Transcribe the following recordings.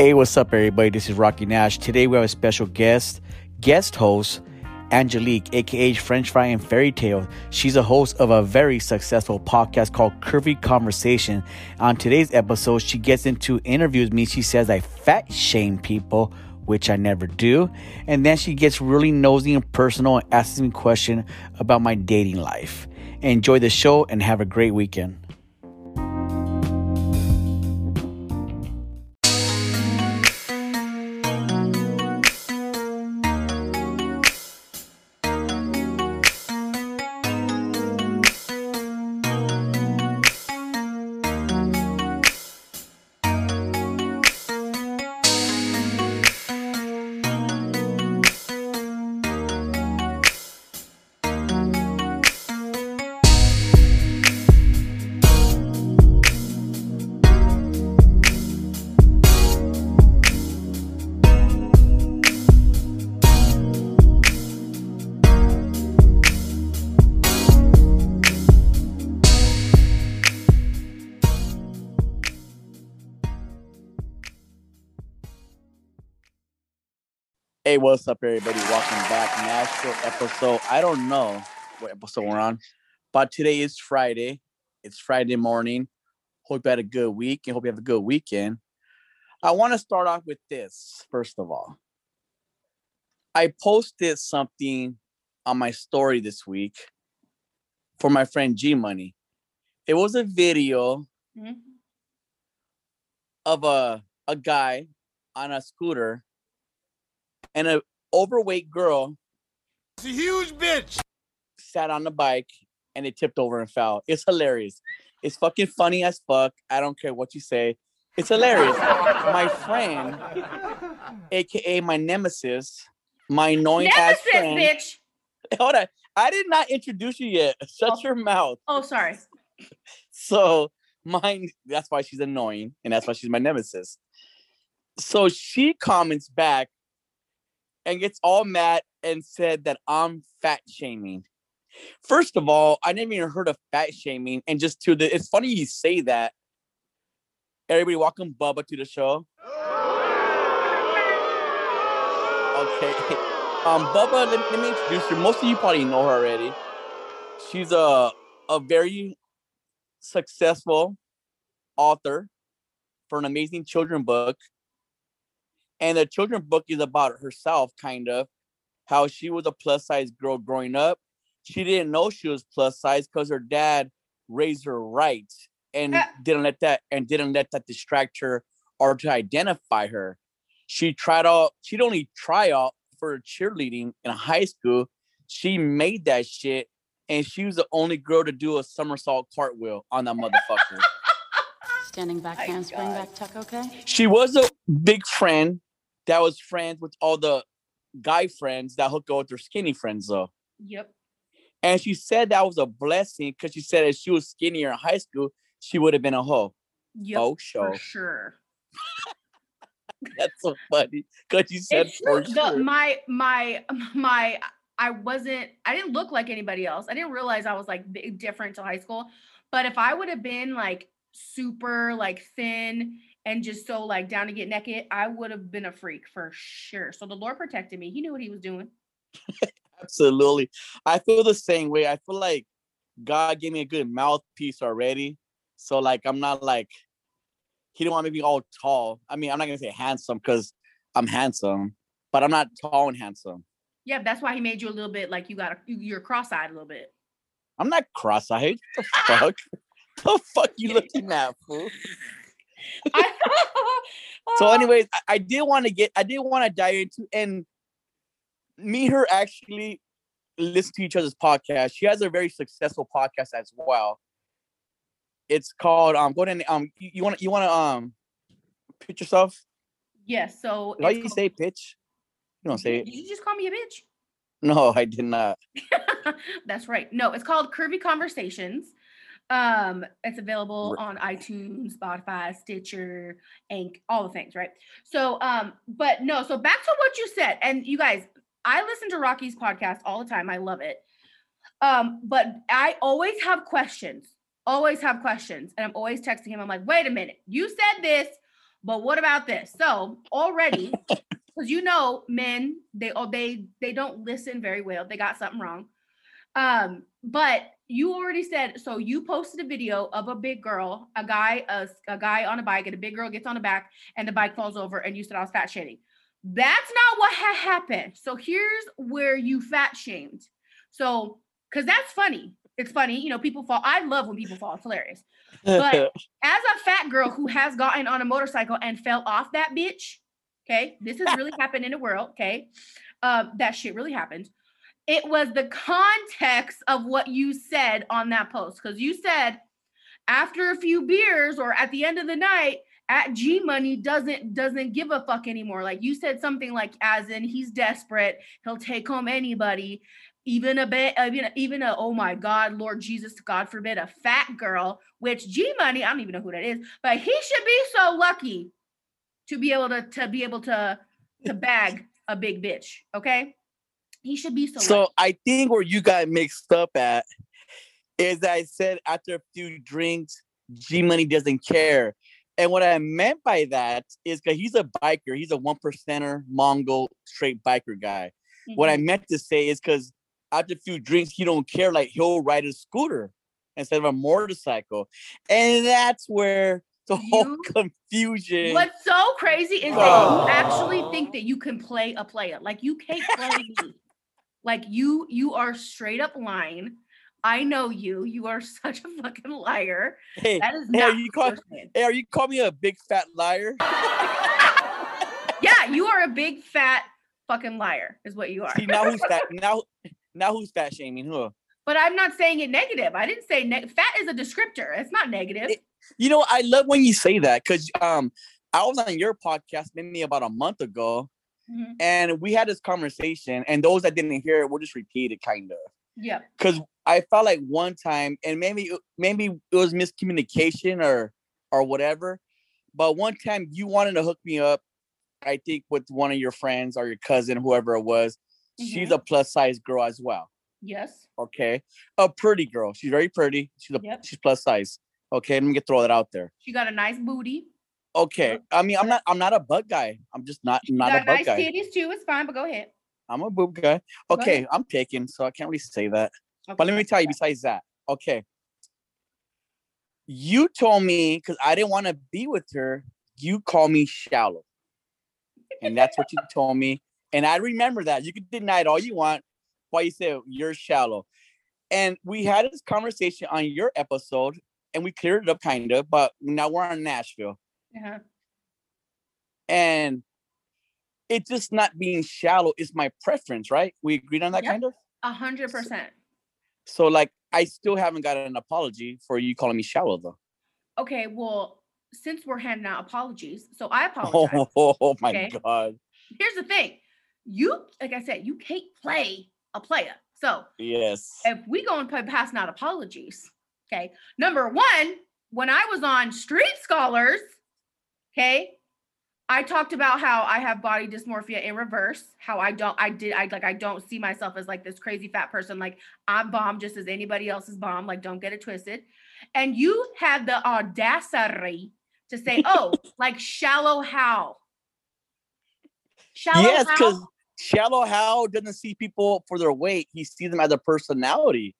Hey, what's up, everybody? This is Rocky Nash. Today we have a special guest, guest host, Angelique, aka French Fry and Fairy Tale. She's a host of a very successful podcast called Curvy Conversation. On today's episode, she gets into interviews me. She says I fat shame people, which I never do. And then she gets really nosy and personal and asks me questions about my dating life. Enjoy the show and have a great weekend. Hey, what's up, everybody? Welcome back. Nashville episode. I don't know what episode we're on, but today is Friday. It's Friday morning. Hope you had a good week and hope you have a good weekend. I want to start off with this, first of all. I posted something on my story this week for my friend G Money. It was a video Mhm. of a, a guy on a scooter and an overweight girl It's a huge bitch. sat on the bike and it tipped over and fell. It's hilarious. It's fucking funny as fuck. I don't care what you say. It's hilarious. my friend, aka my nemesis, my annoying ass Nemesis, friend. bitch. Hold on. I did not introduce you yet. Shut Oh. your mouth. Oh, sorry. So mine, that's why she's annoying, and that's why she's my nemesis. So she comments back and gets all mad and said that I'm fat shaming. First of all, I never even heard of fat shaming, and just to the it's funny you say that. Everybody, welcome Bubba to the show. Okay. Um, Bubba, let, let me introduce her. Most of you probably know her already. She's a a very successful author for an amazing children book. And the children book is about herself, kind of how she was a plus size girl growing up. She didn't know she was plus size because her dad raised her right and Uh. didn't let that and didn't let that distract her or to identify her. She tried out, she'd only try out for cheerleading in high school. She made that shit and she was the only girl to do a somersault cartwheel on that motherfucker. Standing back My handspring back tuck, okay? she was a big friend that was friends with all the guy friends that hook up with their skinny friends though. Yep. And she said that was a blessing because she said if she was skinnier in high school, she would have been a hoe. Yep. Oh, show. For sure. That's so funny. Because you said It's for. The, sure. my my my I wasn't I didn't look like anybody else. I didn't realize I was like different to high school. But if I would have been like super like thin and just so like down to get naked, I would have been a freak for sure. So the Lord protected me. He knew what he was doing. Absolutely. I feel the same way. I feel like God gave me a good mouthpiece already. So like I'm not like he didn't want me to be all tall. I mean, I'm not gonna say handsome because I'm handsome, but I'm not tall and handsome. Yeah, that's why he made you a little bit like you got a, you- you're cross-eyed a little bit. I'm not cross-eyed. The fuck? the fuck you looking at, fool? So, Oh, anyways, I, I did want to get, I did want to dive into, and me her actually listen to each other's podcast. She has a very successful podcast as well. It's called um. Go ahead and um. You want you want to um, pitch yourself. yes. So Why you called- say pitch? You don't say it. Did you just call me a bitch? No, I did not. That's right. No, it's called Curvy Conversations. Um, it's available on iTunes, Spotify, Stitcher, Anchor, all the things, right? So, um, but no, so back to what you said, and you guys, I listen to Rocky's podcast all the time. I love it. Um, but I always have questions, always have questions, and I'm always texting him. I'm like, wait a minute, you said this But what about this? So already, because you know, men they oh they they don't listen very well. They got something wrong. Um, but you already said so. You posted a video of a big girl, a guy, a, a guy on a bike, and a big girl gets on the back, and the bike falls over, and you said I was fat shaming. That's not what ha- happened. So here's where you fat shamed. So, because that's funny. It's funny, you know, people fall. I love when people fall. It's hilarious. But as a fat girl who has gotten on a motorcycle and fell off that bitch, okay, this has really happened in the world, okay? Um, that shit really happened. It was the context of what you said on that post because you said after a few beers or at the end of the night, at G Money doesn't doesn't give a fuck anymore. Like you said something like as in he's desperate, he'll take home anybody, even a bit, even even a oh my God, Lord Jesus, God forbid, a fat girl. Which G Money, I don't even know who that is, but he should be so lucky to be able to to be able to to bag a big bitch. Okay, he should be so. So. I think where you got mixed up at is I said after a few drinks, G Money doesn't care. And what I meant by that is because he's a biker, he's a one percenter Mongol straight biker guy. What I Mhm. meant to say is because after a few drinks, he don't care. Like he'll ride a scooter instead of a motorcycle, and that's where the whole confusion. What's so crazy is that you actually think that you can play a player. Like you can't play me. Like you, you are straight up lying. I know you. You are such a fucking liar. Hey, That is hey, not are you call, hey, are you calling me a big fat liar? Yeah, you are a big fat fucking liar, is what you are. See now who's fat? Now, now who's fat shaming? Who? But I'm not saying it negative. I didn't say neg- fat is a descriptor. It's not negative. It- You know, I love when you say that because um, I was on your podcast maybe about a month ago, Mhm. and we had this conversation. And those that didn't hear it, we'll just repeat it, kind of. Yeah. Because I felt like one time, and maybe maybe it was miscommunication or or whatever. But one time you wanted to hook me up, I think with one of your friends or your cousin, whoever it was. She's Mhm. a plus size girl as well. Yes. Okay, a pretty girl. She's very pretty. She's a, Yep. she's plus size. Okay, let me get throw that out there. She got a nice booty. Okay, I mean I'm not I'm not a butt guy. I'm just not She not a butt nice guy. titties too. It's fine, but go ahead. I'm a boob guy. Okay. I'm picking, so I can't really say that. But let me tell you, besides that, okay. You told me because I didn't want to be with her, you call me shallow. And that's what you told me. And I remember that. You can deny it all you want, but you said you're shallow. And we had this conversation on your episode and we cleared it up kind of, but now we're on Nashville. Uh-huh. And it's just not being shallow is my preference, right? We agreed on that Yep. kind of? A hundred percent. So like I still haven't got an apology for you calling me shallow though. Okay, well, since we're handing out apologies, so I apologize. Oh, my Okay. god. Here's the thing. You, like I said, you can't play a player. So Yes. if we go and play passing out apologies, okay. Number one, when I was on Street Scholars, okay, I talked about how I have body dysmorphia in reverse. How I don't, I did, I like, I don't see myself as like this crazy fat person. Like I'm bomb just as anybody else is bomb. Like don't get it twisted. And you had the audacity to say, "Oh, like shallow how." Shallow yes, because shallow Hal doesn't see people for their weight. He sees them as a personality.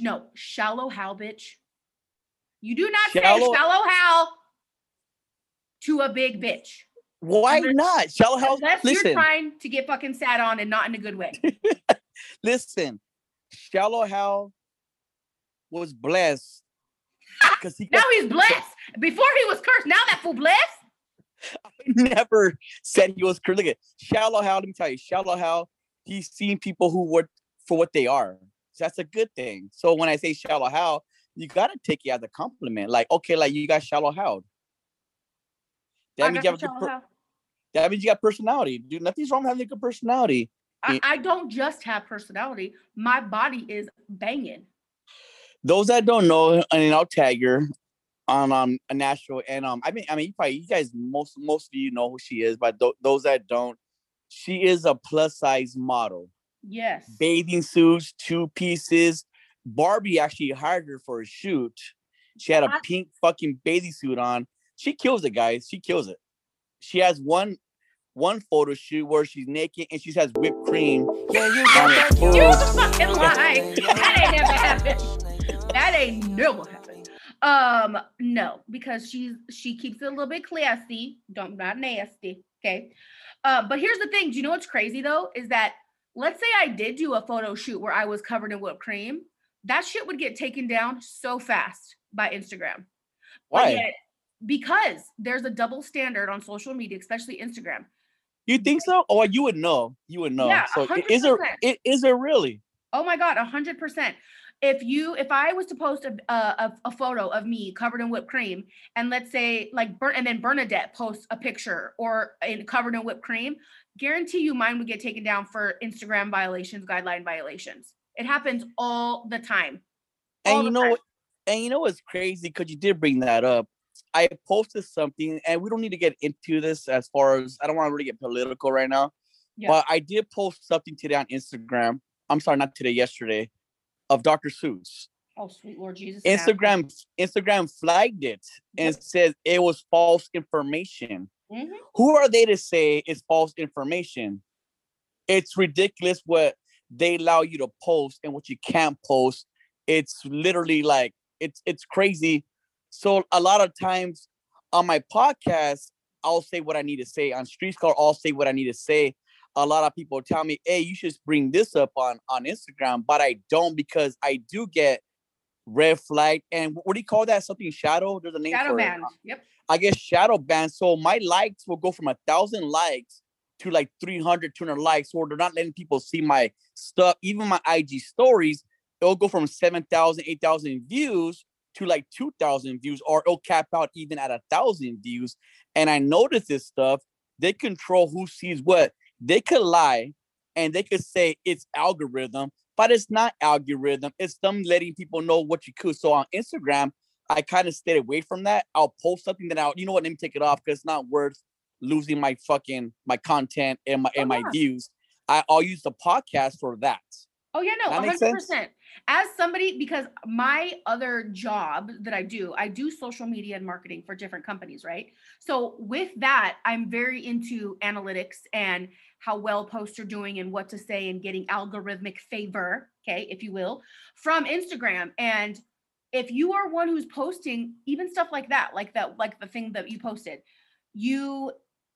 No, shallow how, bitch. You do not Shallow- say shallow how to a big bitch. Why not? Shallow Hal. Unless you're trying to get fucking sat on and not in a good way. listen. Shallow Hal was blessed because he now he's blessed. Before he was cursed. Now that fool blessed. I never said he was cursed. Look at Shallow Hal. Let me tell you, Shallow Hal. He's seen people who were for what they are. So that's a good thing. So when I say Shallow Hal, you gotta take it as a compliment. Like, okay, like you got Shallow Hal. I That means you have a good per- how. that means you got personality. Dude, nothing's wrong with having a good personality. I, I don't just have personality. My body is banging. Those that don't know, and I'll tag her on um a Nashville. And um, I mean, I mean, you probably you guys most most of you know who she is, but th- those that don't, she is a plus size model. Yes. Bathing suits, two pieces. Barbie actually hired her for a shoot. She had a I- pink fucking bathing suit on. She kills it, guys. She kills it. she has one one photo shoot where she's naked and she has whipped cream. Yeah, you got that. You fucking lie. That ain't never happened. That ain't never happened. Um, no, because she's she keeps it a little bit classy. Don't not nasty. Okay. Uh, but here's the thing. Do you know what's crazy though? Is that let's say I did do a photo shoot where I was covered in whipped cream, that shit would get taken down so fast by Instagram. But Why? yet- because there's a double standard on social media, especially Instagram. You think so? Oh, you would know. You would know. Yeah, so is it 100%. is it really? Oh my god, a hundred percent. If you, if I was to post a, a a photo of me covered in whipped cream, and let's say like Bern, and then Bernadette posts a picture or in covered in whipped cream, guarantee you mine would get taken down for Instagram violations, guideline violations. It happens all the time. all And you know time. what? And you know what's crazy? Because you did bring that up. I posted something, and we don't need to get into this as far as I don't want to really get political right now. Yeah. But I did post something today on Instagram. I'm sorry, not today, yesterday, of Dr. Seuss. Oh sweet Lord Jesus. Instagram Instagram flagged it and said it was false information. Mhm. Who are they to say it's false information? It's ridiculous what they allow you to post and what you can't post. It's literally like it's it's crazy. So a lot of times on my podcast, I'll say what I need to say. On Street Call, I'll say what I need to say. A lot of people tell me, "Hey, you should bring this up on on Instagram," but I don't because I do get red flag and what do you call that? Something shadow? There's a name Shadow for it. banned. Yep. I guess shadow banned. So my likes will go from a thousand likes to like 300, 200 likes, or they're not letting people see my stuff. Even my IG stories, it'll go from 7,000, 8,000 views to like 2,000 views, or it'll cap out even at a thousand views. And I notice this stuff. They control who sees what. They could lie and they could say it's algorithm, but it's not algorithm. It's them letting people know what you could. So on Instagram, I kind of stayed away from that. I'll post something that I'll, you know what, let me take it off because it's not worth losing my fucking my content and my and Oh, my yeah. views. I, I'll use the podcast for that. Oh yeah, no, That hundred makes sense? percent. As somebody, because my other job that I do, I do social media and marketing for different companies, right? So with that, I'm very into analytics and how well posts are doing and what to say and getting algorithmic favor, okay, if you will, from Instagram. And if you are one who's posting even stuff like that, like that, like the thing that you posted, you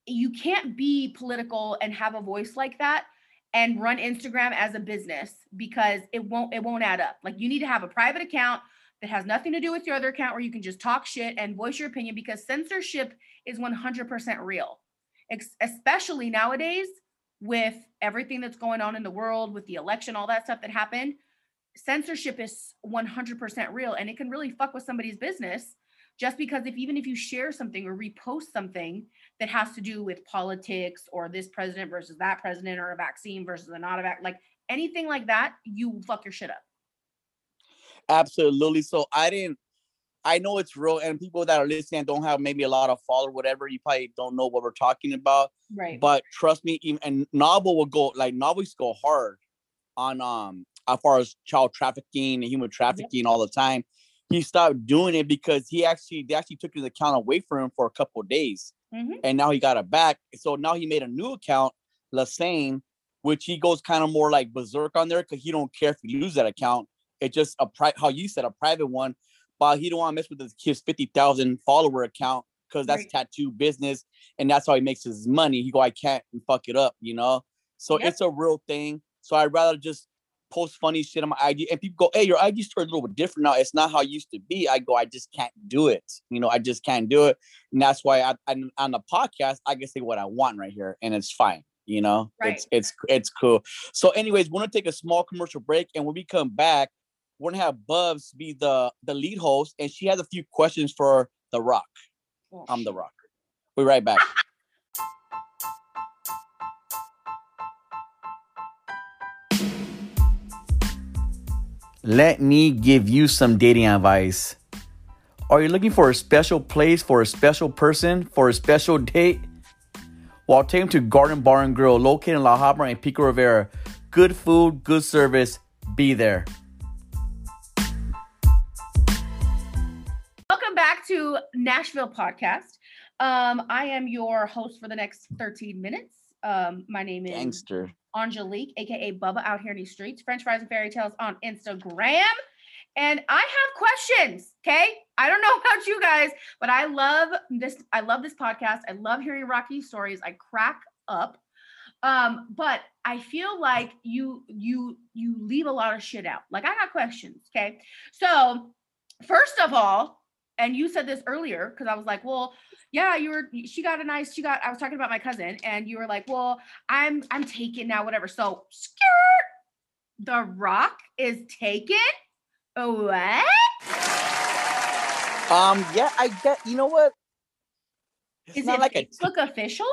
you can't be political and have a voice like that and run Instagram as a business because it won't it won't add up. Like you need to have a private account that has nothing to do with your other account where you can just talk shit and voice your opinion because censorship is 100% real. Ex- especially nowadays with everything that's going on in the world with the election all that stuff that happened. Censorship is 100% real and it can really fuck with somebody's business just because if even if you share something or repost something that has to do with politics or this president versus that president or a vaccine versus a not a vac like anything like that, you fuck your shit up. Absolutely. So I didn't. I know it's real, and people that are listening don't have maybe a lot of follow, whatever. You probably don't know what we're talking about. Right. But trust me, even and novel will go like novels go hard on um as far as child trafficking and human trafficking all the time. He stopped doing it because he actually they actually took his account away from him for a couple of days, Mhm. and now he got it back. So now he made a new account, Lassane, which he goes kind of more like berserk on there because he don't care if he lose that account. It's just a pri- how you said a private one, but he don't want to mess with his, his fifty thousand follower account because that's Right. tattoo business and that's how he makes his money. He go, I can't fuck it up, you know. So Yep. it's a real thing. So I'd rather just post funny shit on my IG and people go, Hey, your IG story is a little bit different now. It's not how it used to be. I go, I just can't do it. You know, I just can't do it. And that's why I, I on the podcast, I can say what I want right here and it's fine. You know, it's it's it's cool. So, anyways, we're gonna take a small commercial break, and when we come back, we're gonna have Bubs be the the lead host, and she has a few questions for The Rock. Oh, I'm The. Rock. We're right back. Let me give you some dating advice. Are you looking for a special place for a special person for a special date? Well, take them to Garden Bar and Grill, located in La Habra and Pico Rivera. Good food, good service. Be there. Welcome back to Nashville podcast. Um, I am your host for the next 13 minutes. Um, my name is Gangster. Angelique, aka Bubba, out here in these streets. French fries and fairy tales on Instagram. And I have questions. Okay. I don't know about you guys, but I love this. I love this podcast. I love hearing Rocky stories. I crack up. Um, but I feel like you you you leave a lot of shit out. Like I got questions. Okay. So first of all, and you said this earlier because I was like, well, yeah, you were she got a nice, she got, I was talking about my cousin, and you were like, well, I'm I'm taken now, whatever. So skirt, the rock is taken. What? Um, yeah, I get. You know what? It's Is not it like a. Facebook official?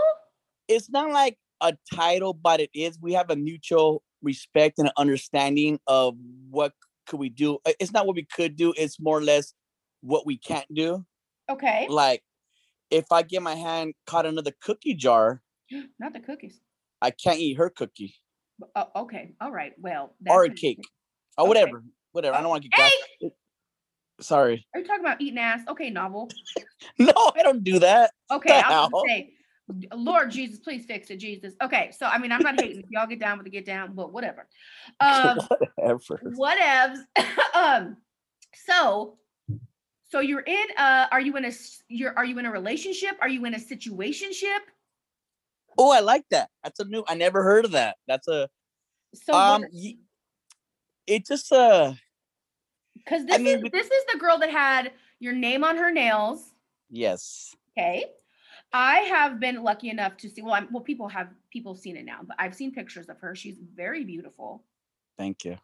It's not like a title, but it is. We have a mutual respect and understanding of what could we do. Uh, It's not what we could do. It's more or less what we can't do. Okay. Like, if I get my hand caught under the cookie jar, Not the cookies. I can't eat her cookie Oh, okay. All right. Well, or a cake or Okay. whatever. Whatever. I don't want to get. Cake? Sorry. Are you talking about eating ass? Okay, novel. No, I don't do that. Okay, I was gonna say, Lord Jesus, please fix it, Jesus. Okay, so I mean, I'm not hating y'all get down with the get down, but whatever. Um, Whatever. whatevs. um, so, so you're in. Uh, are you in a You're are you in a relationship? Are you in a situationship? Oh, I like that. That's a new. I never heard of that. That's a. So, Um, y- it just uh. because this mean, is this is the girl that had your name on her nails. Yes. Okay. I have been lucky enough to see. Well, I'm, well, people have people seen it now, but I've seen pictures of her. She's very beautiful. Thank you.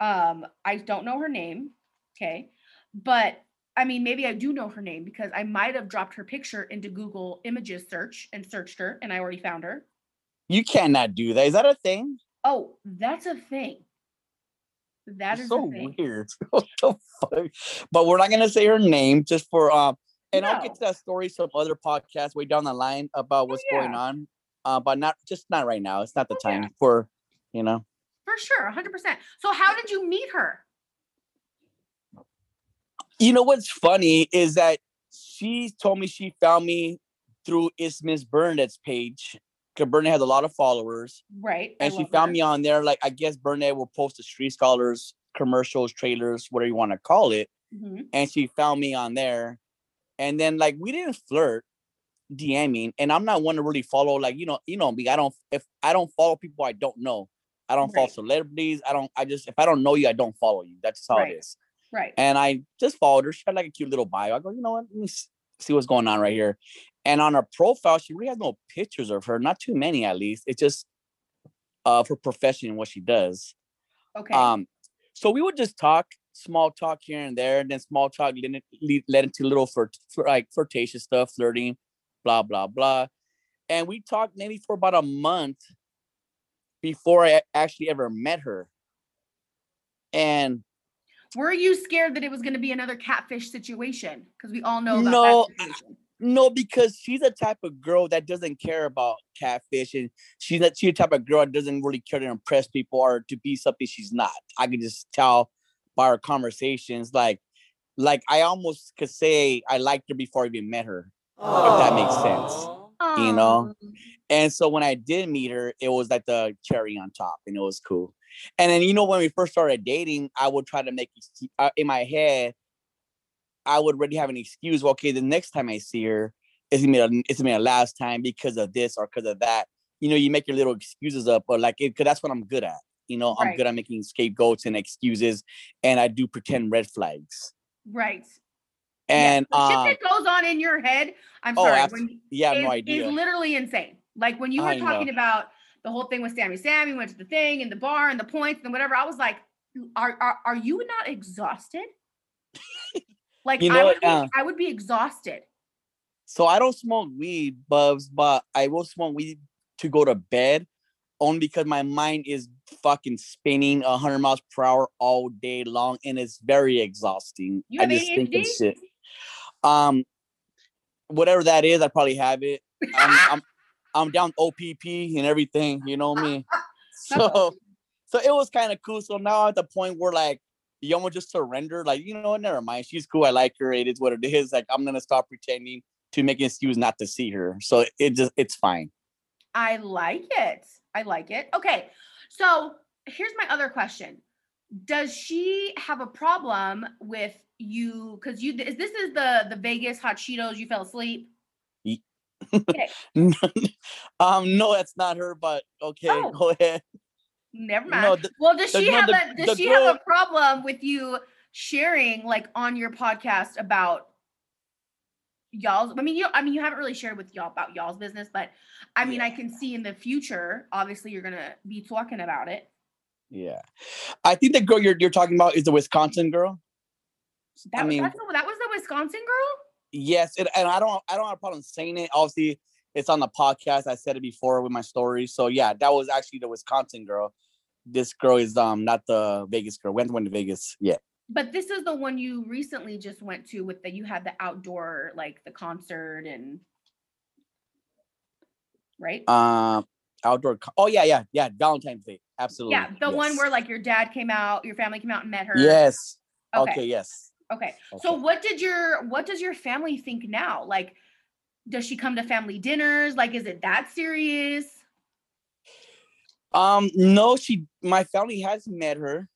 Um, I don't know her name. Okay. But I mean, maybe I do know her name because I might have dropped her picture into Google Images search and searched her and I already found her. You cannot do that. Is that a thing? Oh, that's a thing. That It's is so weird. what the fuck? But we're not gonna say her name just for um. And I'll get to that story some other podcast way down the line about what's going yeah. on. Uh, but not just not right now. It's not the Oh, yeah. time for you know. For sure, 100%. So how did you meet her? You know what's funny is that she told me she found me through It's Miss Burnette's page. Because Burnett has a lot of followers. Right. I and she found her. me on there. Like I guess Burnett will post the street scholars commercials, trailers, whatever you want to call it. Mhm. And she found me on there, and then like we didn't flirt, DMing. And I'm not one to really follow like you know you know me. I don't if I don't follow people I don't know. I don't follow celebrities. I don't. I just if I don't know you, I don't follow you. That's just how Right. it is. Right. And I just followed her. She had like a cute little bio. I go, you know what? Let me see what's going on right here. And on her profile, she really has no pictures of her. Not too many, at least. It's just of her profession and what she does. Okay. Um, so we would just talk, small talk here and there, and then small talk led, led into little flirt, like flirtatious stuff, flirting, blah blah blah. And we talked maybe for about a month before I actually ever met her. And Were you scared that it was going to be another catfish situation? Because we all know about No, that situation. No, because she's a type of girl that doesn't care about catfish, and she's not she's a type of girl that doesn't really care to impress people or to be something she's not. I can just tell by our conversations. Like, like I almost could say I liked her before I even met her, if that makes sense. you know? And so when I did meet her, it was like the cherry on top, and it was cool. And then you know when we first started dating, I would try to make uh, in my head, I would already have an excuse. Well, okay, the next time I see her, it's gonna be a, it's gonna be a last time because of this or because of that. You know, you make your little excuses up, but like, because that's what I'm good at. You know, I'm good at making scapegoats and excuses, and I do pretend red flags. Right. And yeah. the um, shit that goes on in your head, I'm oh, sorry, when, have is, no is idea. literally insane. Like when you were I know. talking about the whole thing with Sammy, Sammy went to the thing and the bar and the points and whatever. I was like, are are, are you not exhausted? like You I would uh, I would be exhausted. So I don't smoke weed, Bubs, but I will smoke weed to go to bed only because my mind is fucking spinning 100 miles per hour all day long and it's very exhausting. You I just think of shit. Um, whatever that is, I probably have it. I'm, I'm, I'm down OPP and everything, you know me. So, so it was kind of cool. So now at the point where like you almost just surrender, like you know, what, never mind. She's cool. I like her. It is what it is. Like I'm gonna stop pretending. to make an excuse not to see her. So it just it's fine. I like it. I like it. Okay. So here's my other question. Does she have a problem with you? Because you this is the the Vegas hot Cheetos, you fell asleep? Um, no, that's not her, but okay, Oh. go ahead. Never mind. No, the- well, does the- she no, have the- a does she have a problem with you sharing like on your podcast about y'all's? I mean, you I mean you haven't really shared with y'all about y'all's business, but I mean I can see in the future, obviously you're gonna be talking about it. Yeah. I think the girl you're you're talking about is the Wisconsin girl. That, I mean, that was the Wisconsin girl? Yes, it, and I don't I don't have a problem saying it. Obviously, it's on the podcast. I said it before with my story. So yeah, that was actually the Wisconsin girl. This girl is um not the Vegas girl. Went went to Vegas. Yeah. But this is the one you recently just went to with the you had the outdoor like the concert and right? Um outdoor co- oh yeah, yeah, yeah. Valentine's Day. Absolutely. yeah, the one where like your dad came out, your family came out and met her. Yes. Okay. Okay, yes. Okay. So what did your what does your family think now? Like does she come to family dinners? Like is it that serious? Um, no, she my family has met her,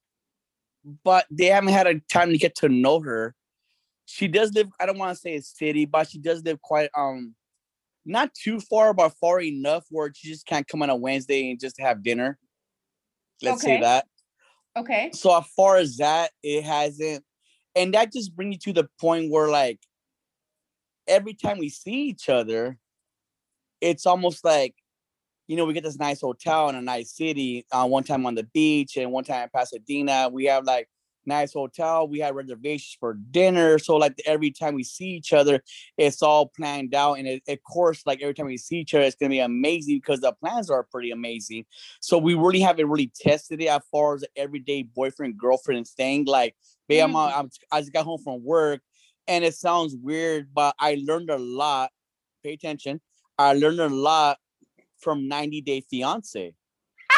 but they haven't had a time to get to know her. She does live, I don't want to say a city, but she does live quite um not too far, but far enough where she just can't come on a Wednesday and just have dinner. Let's say Okay. that. Okay. So as far as that, it hasn't, and that just brings you to the point where like every time we see each other, it's almost like you know we get this nice hotel in a nice city. Uh, one time on the beach and one time in Pasadena, we have like nice hotel. We had reservations for dinner. So like every time we see each other, it's all planned out, and it, of course, like every time we see each other, it's gonna be amazing because the plans are pretty amazing. So we really haven't really tested it as far as the everyday boyfriend girlfriend thing. Like, babe, I'm, uh, mm-hmm. I'm I just got home from work, and it sounds weird, but I learned a lot. Pay attention. I learned a lot from 90 Day Fiance.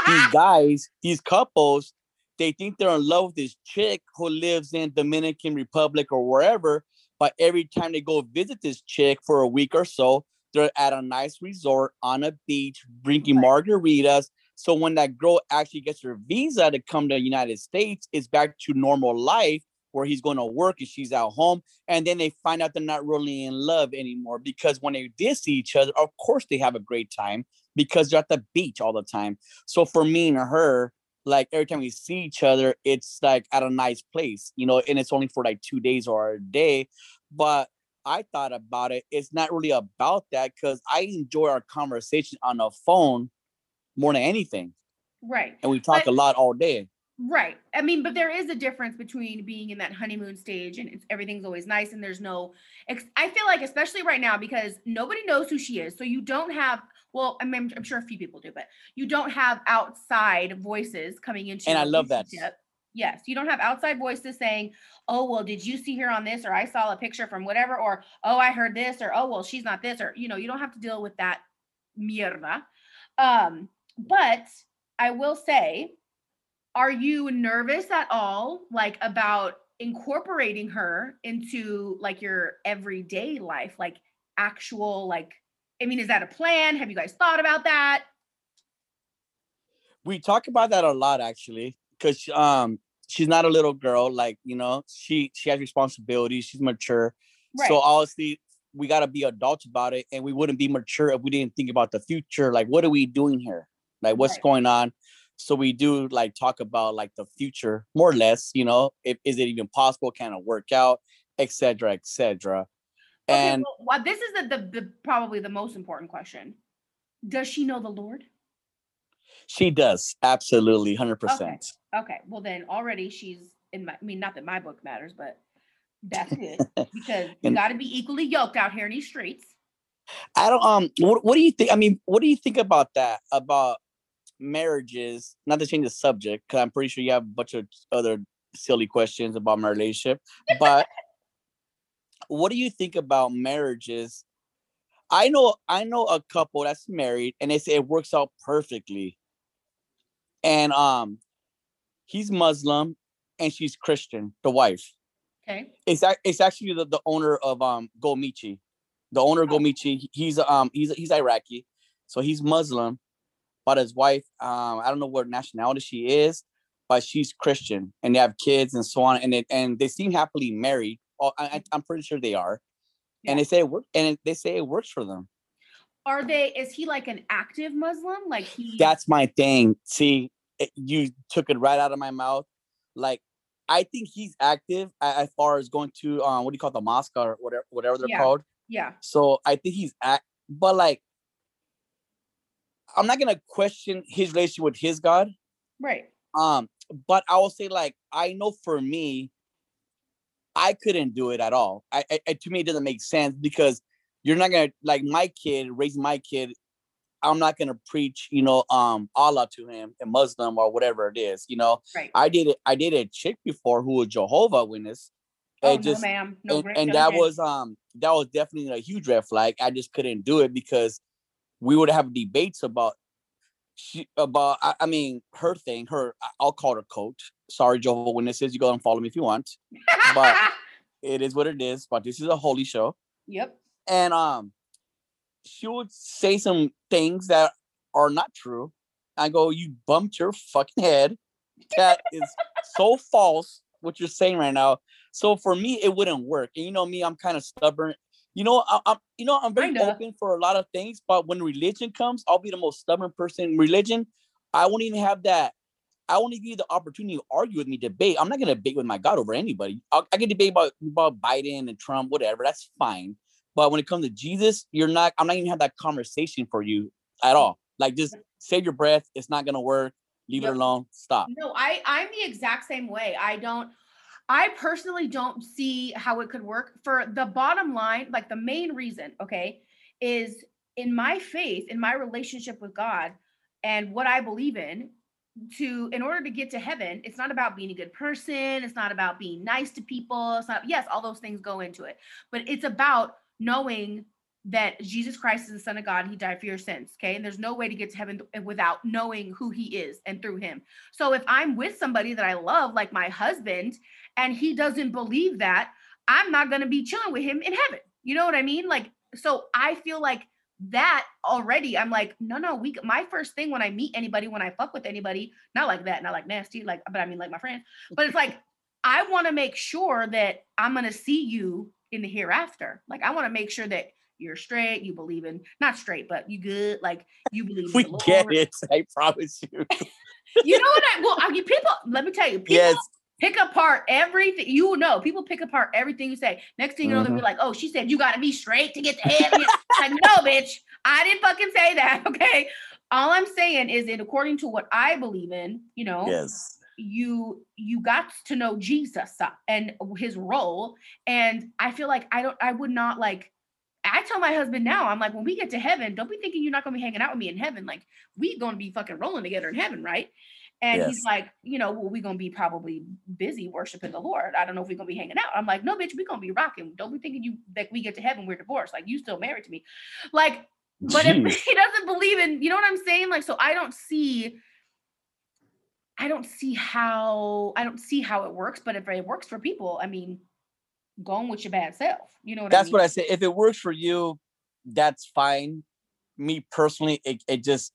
These guys, these couples, they think they're in love with this chick who lives in Dominican Republic or wherever. But every time they go visit this chick for a week or so, they're at a nice resort on a beach drinking margaritas. So when that girl actually gets her visa to come to the United States, it's back to normal life where he's going to work and she's at home. And then they find out they're not really in love anymore because when they did see each other, of course they have a great time because they're at the beach all the time. So for me and her, like every time we see each other, it's like at a nice place, you know, and it's only for like two days or a day. But I thought about it. It's not really about that because I enjoy our conversation on the phone more than anything. Right. And we talk But- a lot all day. Right. I mean, but there is a difference between being in that honeymoon stage and it's, everything's always nice and there's no. I feel like, especially right now, because nobody knows who she is. So you don't have, well, I mean, I'm sure a few people do, but you don't have outside voices coming into And I love that. Yes. You don't have outside voices saying, oh, well, did you see her on this? Or I saw a picture from whatever. Or, oh, I heard this. Or, oh, well, she's not this. Or, you know, you don't have to deal with that mierda. Um, but I will say, are you nervous at all like about incorporating her into like your everyday life like actual like i mean is that a plan? Have you guys thought about that? We talk about that a lot actually because um she's not a little girl like you know she she has responsibilities she's mature. So obviously we got to be adults about it and we wouldn't be mature if we didn't think about the future. Like what are we doing here? Like what's Right. going on? So we do like talk about like the future more or less you know if is it even possible? Can it work out? Etc etc and well, well, this is the, the the probably the most important question. Does she know the lord? She does. Absolutely 100% okay well then already she's in my i mean not that my book matters but that's good because you got to be equally yoked out here in these streets. I don't um what, what do you think I mean what do you think about that about marriages not to change the subject cuz I'm pretty sure you have a bunch of other silly questions about my relationship but what do you think about marriages? I know I know a couple that's married and they say it works out perfectly. And um he's Muslim and she's Christian the wife. Okay. It's it's actually the, the owner of um Gomichi. The owner of Gomichi, he- he's um he's he's Iraqi, so he's Muslim, but his wife, um, I don't know what nationality she is, but she's Christian, and they have kids and so on, and it, and they seem happily married. I, I'm pretty sure they are, and they say it work, and they say it works for them. Are they? Is he like an active Muslim? Like he? That's my thing. See, it, you took it right out of my mouth. Like, I think he's active as far as going to um, what do you call it, the mosque or whatever, whatever they're Yeah. called. yeah. So I think he's act, but like, I'm not gonna question his relationship with his God. Right. Um, but I will say like I know for me, I couldn't do it at all. I, I to me it doesn't make sense because you're not gonna like my kid raising my kid. I'm not gonna preach, you know, um, Allah to him, a Muslim or whatever it is. You know, Right. I did it. I did a chick before who was Jehovah Witness. oh and just no, ma'am. No. and, and no, that was um that was definitely a huge red flag. I just couldn't do it because we would have debates about she about I, I mean her thing. Her I'll call her coach. Sorry, Jehovah Witnesses, you go and follow me if you want. but- It is what it is. But this is a holy show, yep. and um, she would say some things that are not true. I go, you bumped your fucking head. That is so false. What you're saying right now. So for me, it wouldn't work. And you know me, I'm kind of stubborn. You know, I, I'm you know I'm very Kinda. open for a lot of things, but when religion comes, I'll be the most stubborn person. in Religion, I won't even have that. I won't even give you the opportunity to argue with me, debate. I'm not gonna debate with my God over anybody. i I can debate about about Biden and Trump, whatever. That's fine. But when it comes to Jesus, you're not. I'm not even have that conversation for you at all. Like just save your breath. It's not gonna work. Leave Yep. it alone. Stop. No, I I'm the exact same way. I don't I personally don't see how it could work for the bottom line, like the main reason, okay, is in my faith, in my relationship with God and what I believe in to in order to get to heaven, it's not about being a good person, it's not about being nice to people, it's not yes, all those things go into it. But it's about knowing that Jesus Christ is the Son of God, He died for your sins. Okay. And there's no way to get to heaven without knowing who He is and through Him. So if I'm with somebody that I love, like my husband, and he doesn't believe that, I'm not going to be chilling with him in heaven. You know what I mean? Like, so I feel like that already. I'm like, no, no, we, my first thing when I meet anybody, when I fuck with anybody, not like that, not like nasty, like, but I mean, like my friend. but it's like, I want to make sure that I'm going to see you in the hereafter. Like, I want to make sure that you're straight, you believe in, not straight, but you good, like you believe We get Lord. it. I promise you. You know what I, well, I mean, people, let me tell you, people yes. Pick apart everything. You know people pick apart everything you say. Next thing you know, they'll be like, "Oh, she said you got to be straight to get the heaven." like, no, bitch, I didn't fucking say that. Okay, all I'm saying is that according to what I believe in, you know, Yes. you you got to know Jesus uh, and his role, and I feel like I don't, I would not like. I tell my husband now, I'm like, when we get to heaven, don't be thinking you're not gonna be hanging out with me in heaven. Like, we gonna be fucking rolling together in heaven, right? And Yes. he's like, you know, well, we gonna be probably busy worshiping the Lord. I don't know if we're gonna be hanging out. I'm like, no, bitch, we're gonna be rocking. Don't be thinking you that we get to heaven, we're divorced. Like, you still married to me. Like, but if he doesn't believe in, you know what I'm saying? Like, so I don't see, I don't see how, I don't see how it works. But if it works for people, I mean, going with your bad self. You know what I that's mean? what I say. If it works for you, that's fine. Me personally, it, it just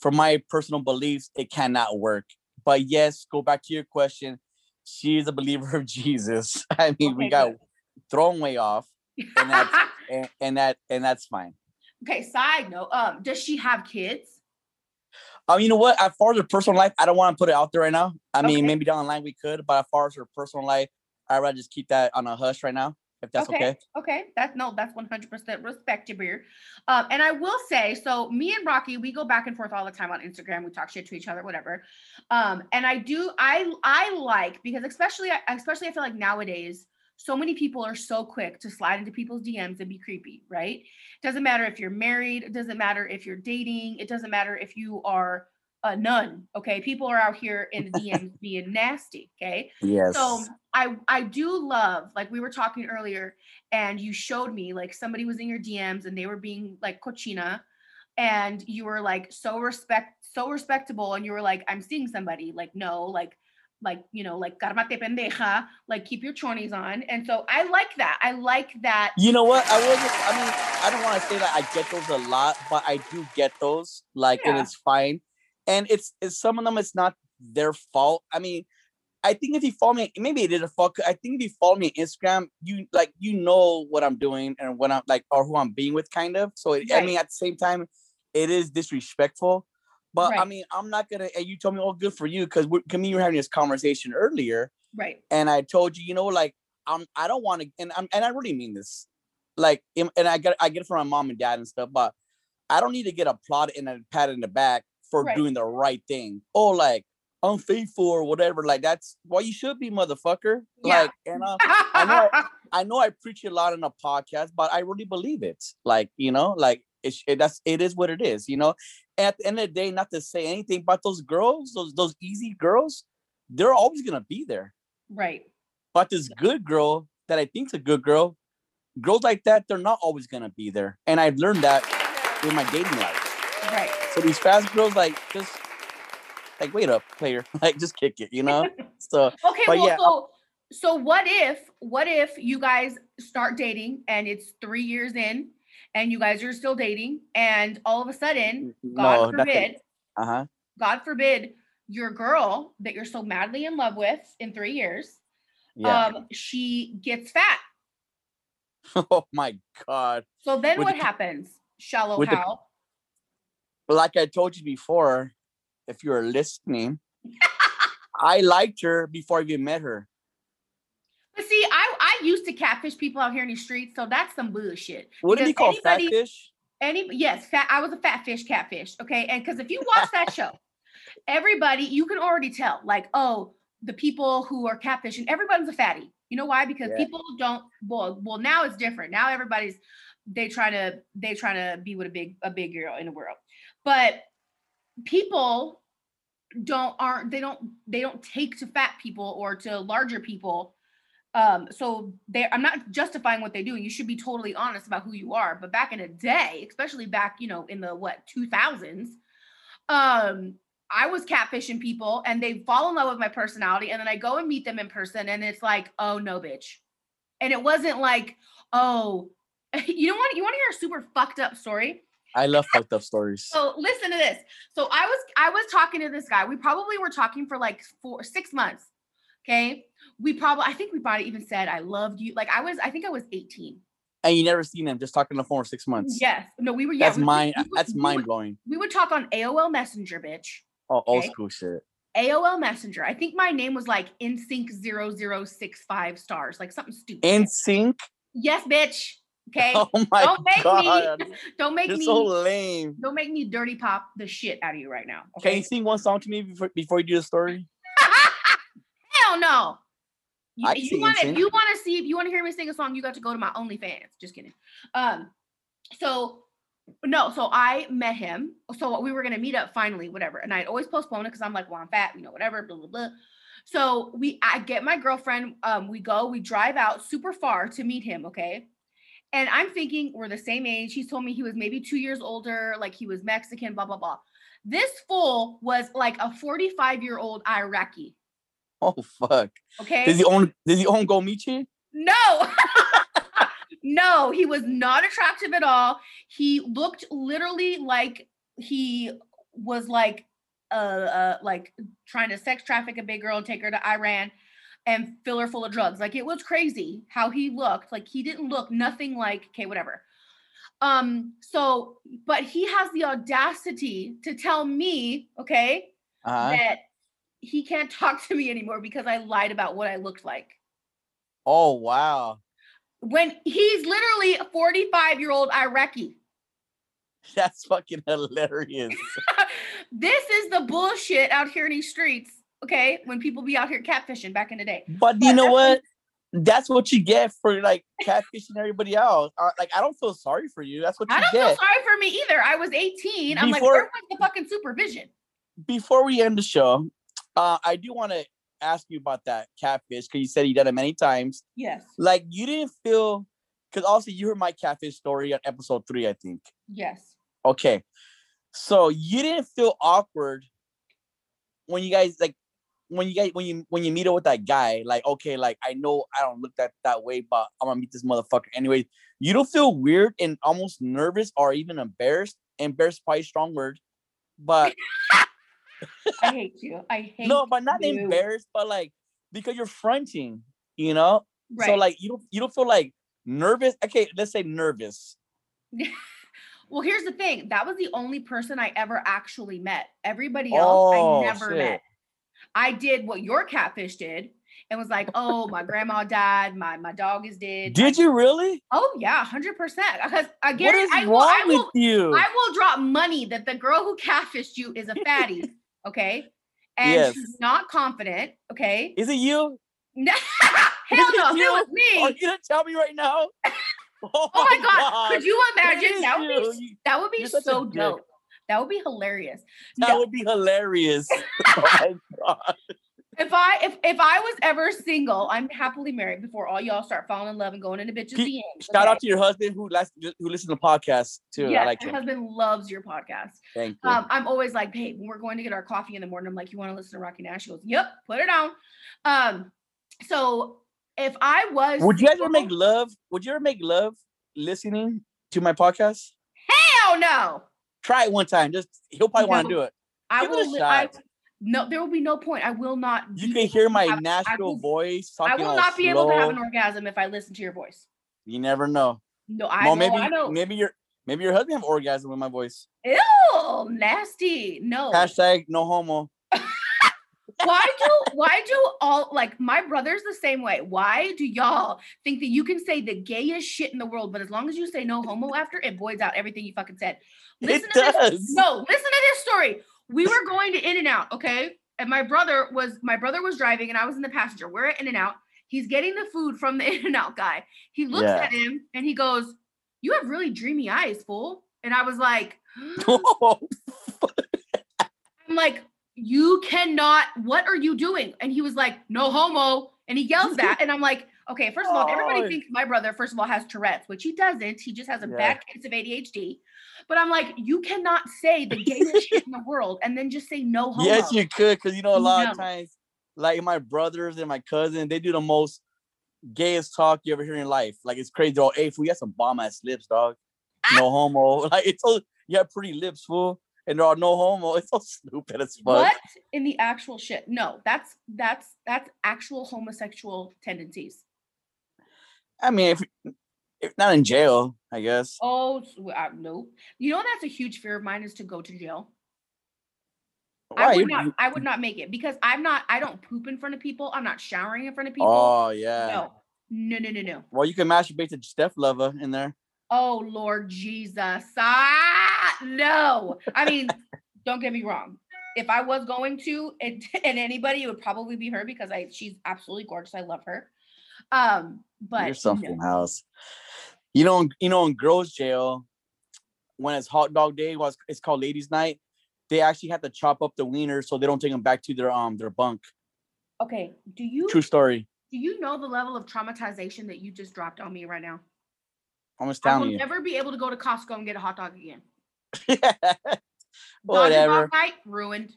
for my personal beliefs, it cannot work. But yes, go back to your question. She is a believer of Jesus. I mean, we got good. thrown way off, and that's and, and that and that's fine. okay. Side note, um, does she have kids? Um, you know what? As far as her personal life, I don't want to put it out there right now. I mean, maybe down the line we could, but as far as her personal life, I'd rather just keep that on a hush right now, if that's okay. Okay, that's no, that's 100% respect beer. Um, and I will say, so me and Rocky, we go back and forth all the time on Instagram. We talk shit to each other, whatever. Um, and I do, I, I like because especially, especially, I feel like nowadays, so many people are so quick to slide into people's DMs and be creepy, right? Doesn't matter if you're married, it doesn't matter if you're dating, it doesn't matter if you are Uh, a nun. Okay, people are out here in the DMs being nasty. Okay, Yes. so I I do love like we were talking earlier, and you showed me like somebody was in your DMs and they were being like cochina, and you were like so respect so respectable, and you were like I'm seeing somebody like no like like you know, like "Cálmate pendeja," like keep your chonies on. And so I like that. I like that. You know what? I wasn't. I mean, I don't want to say that I get those a lot, but I do get those. Like, and it's fine. And it's, it's some of them. It's not their fault. I mean, I think if you follow me, maybe it is a fuck. I think if you follow me on Instagram, you like you know what I'm doing and what I'm like or who I'm being with, kind of. So it, I mean, at the same time, it is disrespectful. But I mean, I'm not gonna. And you told me, "Oh, good for you," because we, me, you were having this conversation earlier Right. and I told you, you know, like I'm I don't want to, and I'm and I really mean this, like, and I get I get it from my mom and dad and stuff, but I don't need to get applauded and a pat in the back for Right. doing the right thing. Oh, like unfaithful or whatever. Like that's why you should be, motherfucker. Yeah. Like, and uh, I know I know I preach a lot in a podcast, but I really believe it. Like, you know, like it's it, that's it is what it is, you know. At the end of the day, not to say anything, but those girls, those those easy girls, they're always gonna be there. right. But this good girl that I think's a good girl, girls like that, they're not always gonna be there. And I've learned that in my dating life. Right. So these fast girls, like, just like wait up, player, like just kick it, you know. So Okay, But well, yeah, so so what if what if you guys start dating and it's three years in and you guys are still dating and all of a sudden, God forbid, Uh huh. God forbid, your girl that you're so madly in love with in three years, Yeah. um, she gets fat. oh my god. So then With what the- happens? Shallow with the-? But like I told you before, if you're listening, I liked her before I even met her. But see, I I used to catfish people out here in the streets, so that's some bullshit. Wouldn't he Because call anybody- fatfish? Any yes, fat. I was a fat fish catfish. Okay, and because if you watch that show, everybody you can already tell, like, oh, the people who are catfishing, everyone's a fatty. You know why? Because Yeah. people don't. Well, well, now it's different. Now everybody's they try to they try to be with a big a big girl in the world, but people don't aren't they don't they don't take to fat people or to larger people. Um so they i'm not justifying what they do you should be totally honest about who you are but back in a day especially back you know in the what 2000s um i was catfishing people and they fall in love with my personality and then i go and meet them in person and it's like oh no bitch. And it wasn't like oh you know what you want to hear a super fucked up story I love fucked up stories. so listen to this. So I was I was talking to this guy. We probably were talking for like four six months. Okay. We probably I think we probably even said I loved you. Like I was I think I was 18. and you never seen him, just talking on the phone for six months. Yes. No, we were yeah. That's we, mind we would- that's we mind would- blowing. We would talk on AOL Messenger, bitch. Oh, old school shit. AOL Messenger. I think my name was like InSync 0065 stars, like something stupid. NSYNC. yes, bitch. Okay. Oh my Don't make god. me don't make You're me so lame. don't make me dirty pop the shit out of you right now. Can Okay. you sing one song to me before before you do the story? Hell no. You, I can you want if you want to see if you want to hear me sing a song, you got to go to my OnlyFans. Just kidding. Um, so no, so I met him. So we were gonna meet up finally, whatever. And I'd always postpone it because I'm like, well, I'm fat, you know, whatever, blah blah blah. So we, I get my girlfriend. Um, we go, we drive out super far to meet him. Okay. And I'm thinking we're the same age. He's told me he was maybe two years older, like he was Mexican, blah blah blah. This fool was like a 45 year old Iraqi. Oh fuck. Okay. Does he own does he own Gomichi? No. no, he was not attractive at all. He looked literally like he was like uh, uh like trying to sex traffic a big girl and take her to Iran and fill her full of drugs. Like it was crazy how he looked. Like he didn't look nothing like okay, whatever. Um so but he has the audacity to tell me, okay, Uh-huh. that he can't talk to me anymore because I lied about what I looked like Oh wow. when he's literally a 45 year old Iraqi. That's fucking hilarious. this is the bullshit out here in these streets. Okay, when people be out here catfishing back in the day. But you know what? That's what you get for like catfishing everybody else. Uh, Like I don't feel sorry for you. That's what you I don't feel sorry for me either. I was 18. I'm like, Before- where was the fucking supervision? Before we end the show, uh, I do want to ask you about that catfish because you said you done it many times. Yes, Like you didn't feel because also you heard my catfish story on episode three, I think. yes. Okay. So you didn't feel awkward when you guys like when you get when you when you meet up with that guy, like okay, like I know I don't look that that way, but I'm gonna meet this motherfucker anyway. You don't feel weird and almost nervous or even embarrassed. Embarrassed probably a strong word, but I hate you. I hate no, but not you. embarrassed, but like because you're fronting, you know. Right. So like you don't you don't feel like nervous. Okay, let's say nervous. well, here's the thing. That was the only person I ever actually met. Everybody else Oh, I never shit. met. I did what your catfish did and was like, oh, my grandma died, my my dog is dead. Did you really? Oh yeah, hundred percent. Because again, is I wrong will, I with will, you? I will drop money that the girl who catfished you is a fatty. okay, and Yes. she's not confident. Okay, Is it you? No- hell no, You? it was Are me. you gonna tell me right now? Oh, Oh my god, could you imagine? That would be you. You- that would be You're so dope. That would be hilarious. That No, would be hilarious. oh god. if I if if I was ever single, I'm happily married before all y'all start falling in love and going into bitches. Keep- DMs, Shout out to your husband who last who listens to the podcast too. Yes, I like my him. husband loves your podcast. Thank you. Um, I'm always like, babe, when we're going to get our coffee in the morning, I'm like, you want to listen to Rocky Nash? She goes, Yep, put it on. Um, so if I was would you ever make love? Would you ever make love listening to my podcast? hell no. Try it one time. Just he'll probably want to do it. I Give will I. no, there will be no point. I will not You can hear my have- natural will- voice I will not be able to have an orgasm if I listen to your voice. You never know. No, I well, know, maybe I know. maybe your maybe your husband have orgasm with my voice. Ew, nasty. No. Hashtag no homo. why do why do all like my brother's the same way? Why do y'all think that you can say the gayest shit in the world, but as long as you say no homo after, it voids out everything you fucking said? Listen it to this. does. No, listen to this story. We were going to In-N-Out, okay? And my brother was my brother was driving and I was in the passenger. We're at In-N-Out. He's getting the food from the In-N-Out guy. He looks Yeah. at him and he goes, "You have really dreamy eyes, fool." And I was like, I'm like, you cannot, what are you doing? And he was like, no homo. And he yells that. And I'm like, okay, first of all, everybody Oh. thinks my brother, first of all, has Tourette's, which he doesn't. He just has a Yeah. bad case of ADHD. But I'm like, you cannot say the gayest shit in the world and then just say no homo. yes, you could, because you know a lot of times, like my brothers and my cousin, they do the most gayest talk you ever hear in life. Like it's crazy. Oh, hey, fool, you got some bomb ass lips, dog. Ah! No homo. Like it's so you have pretty lips, fool, and there are no homo. It's so stupid as fuck. What in the actual shit? No, that's that's that's actual homosexual tendencies. I mean, if, if not in jail, I guess. Oh uh, no! You know that's a huge fear of mine is to go to jail. Why? I would not. I would not make it because I'm not. I don't poop in front of people. I'm not showering in front of people. Oh yeah. no, no, no, no, no. Well, you can masturbate to Steph Lover in there. Oh Lord Jesus! Ah, no. I mean, don't get me wrong. If I was going to, and, and anybody, it would probably be her because I she's absolutely gorgeous. I love her. Um, but You're no. something else. You know, you know, in girls' jail, when it's hot dog day, was it's called ladies' night. They actually have to chop up the wieners so they don't take them back to their um their bunk. Okay, do you True story. do you know the level of traumatization that you just dropped on me right now? I'm just I will you. never be able to go to Costco and get a hot dog again. Dodgeball Whatever. night ruined.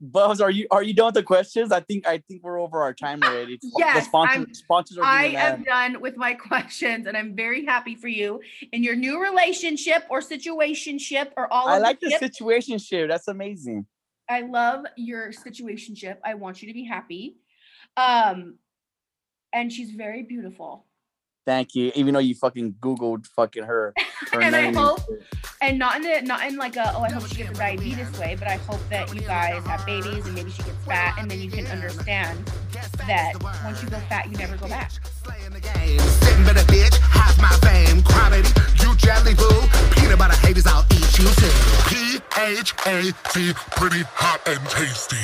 Buzz, are you are you done with the questions? I think I think we're over our time already. The Yes, sponsors, I'm- sponsors are I am done with my questions, and I'm very happy for you in your new relationship or situationship or all. Of the. I like the the ship. situation shit. That's amazing. I love your situationship. I want you to be happy. Um, and she's very beautiful. Thank you. Even though you fucking Googled fucking her. her And I name. hope- And not in a not in like a oh I hope she gets a diabetes way, but I hope that you guys have babies and maybe she gets fat, and then you can understand that once you go fat, you never go back. Slaying the game. Sitting by the bitch, half my fame. Quality, you jelly boo. Peanut butter haters, I'll eat you too. P H A T, pretty hot and tasty.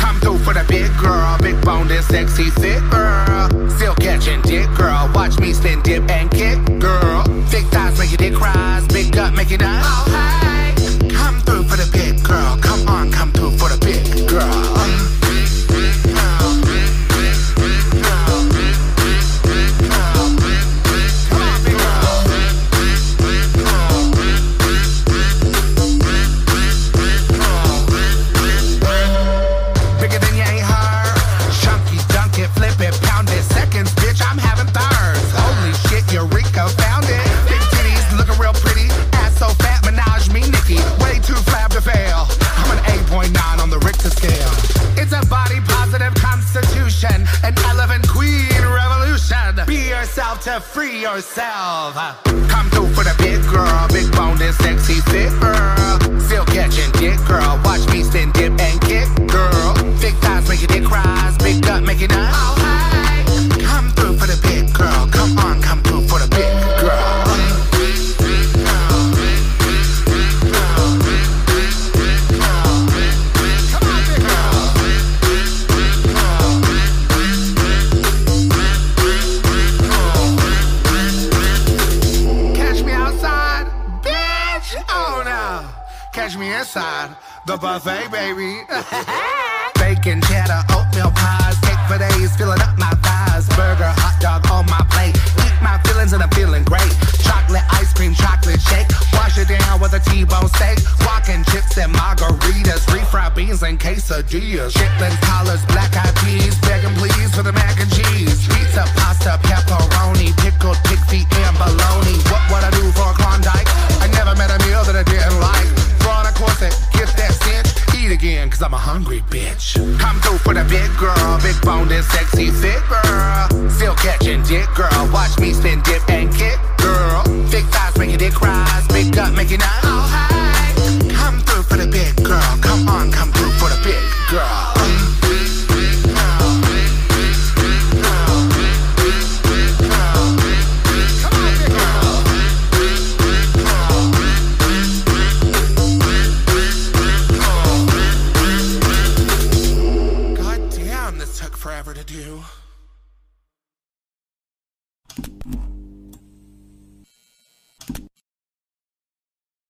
Come through for the big girl, big boned and sexy fit girl. Still catching dick girl, watch me spin dip and kick girl. Thick thighs make your dick rise, big gut make you die. Oh hey, come through for the big girl, to free yourself. Come through for the big girl, big boned and sexy fit girl. Still catching dick girl. Watch me spin, dip, and kick girl. Big thighs make your dick rise, big gut make it nice. Hey. Come through for the big girl. Catch me inside the buffet, baby. Bacon, cheddar, oatmeal pies, cake for days, filling up my thighs. Burger, hot dog on my plate. Eat my feelings and I'm feeling great. Chocolate ice cream, chocolate shake. Wash it down with a T-bone steak. Walking chips and margaritas, refried beans and quesadillas. Chitlins, collars, black eyed peas, begging please for the mac and cheese. Pizza, pasta, pepperoni, pickled pig feet and bologna. What would I do for a Klondike? I never met a meal that I didn't like. Throw on a corset, get that cinch, eat again, cause I'm a hungry bitch. Come through for the big girl, big boned and sexy fit girl. Still catching dick girl, watch me spin, dip and kick girl. Big thighs making dick rise. Big up making it all high. Come through for the big girl. Come on, come through for the big girl.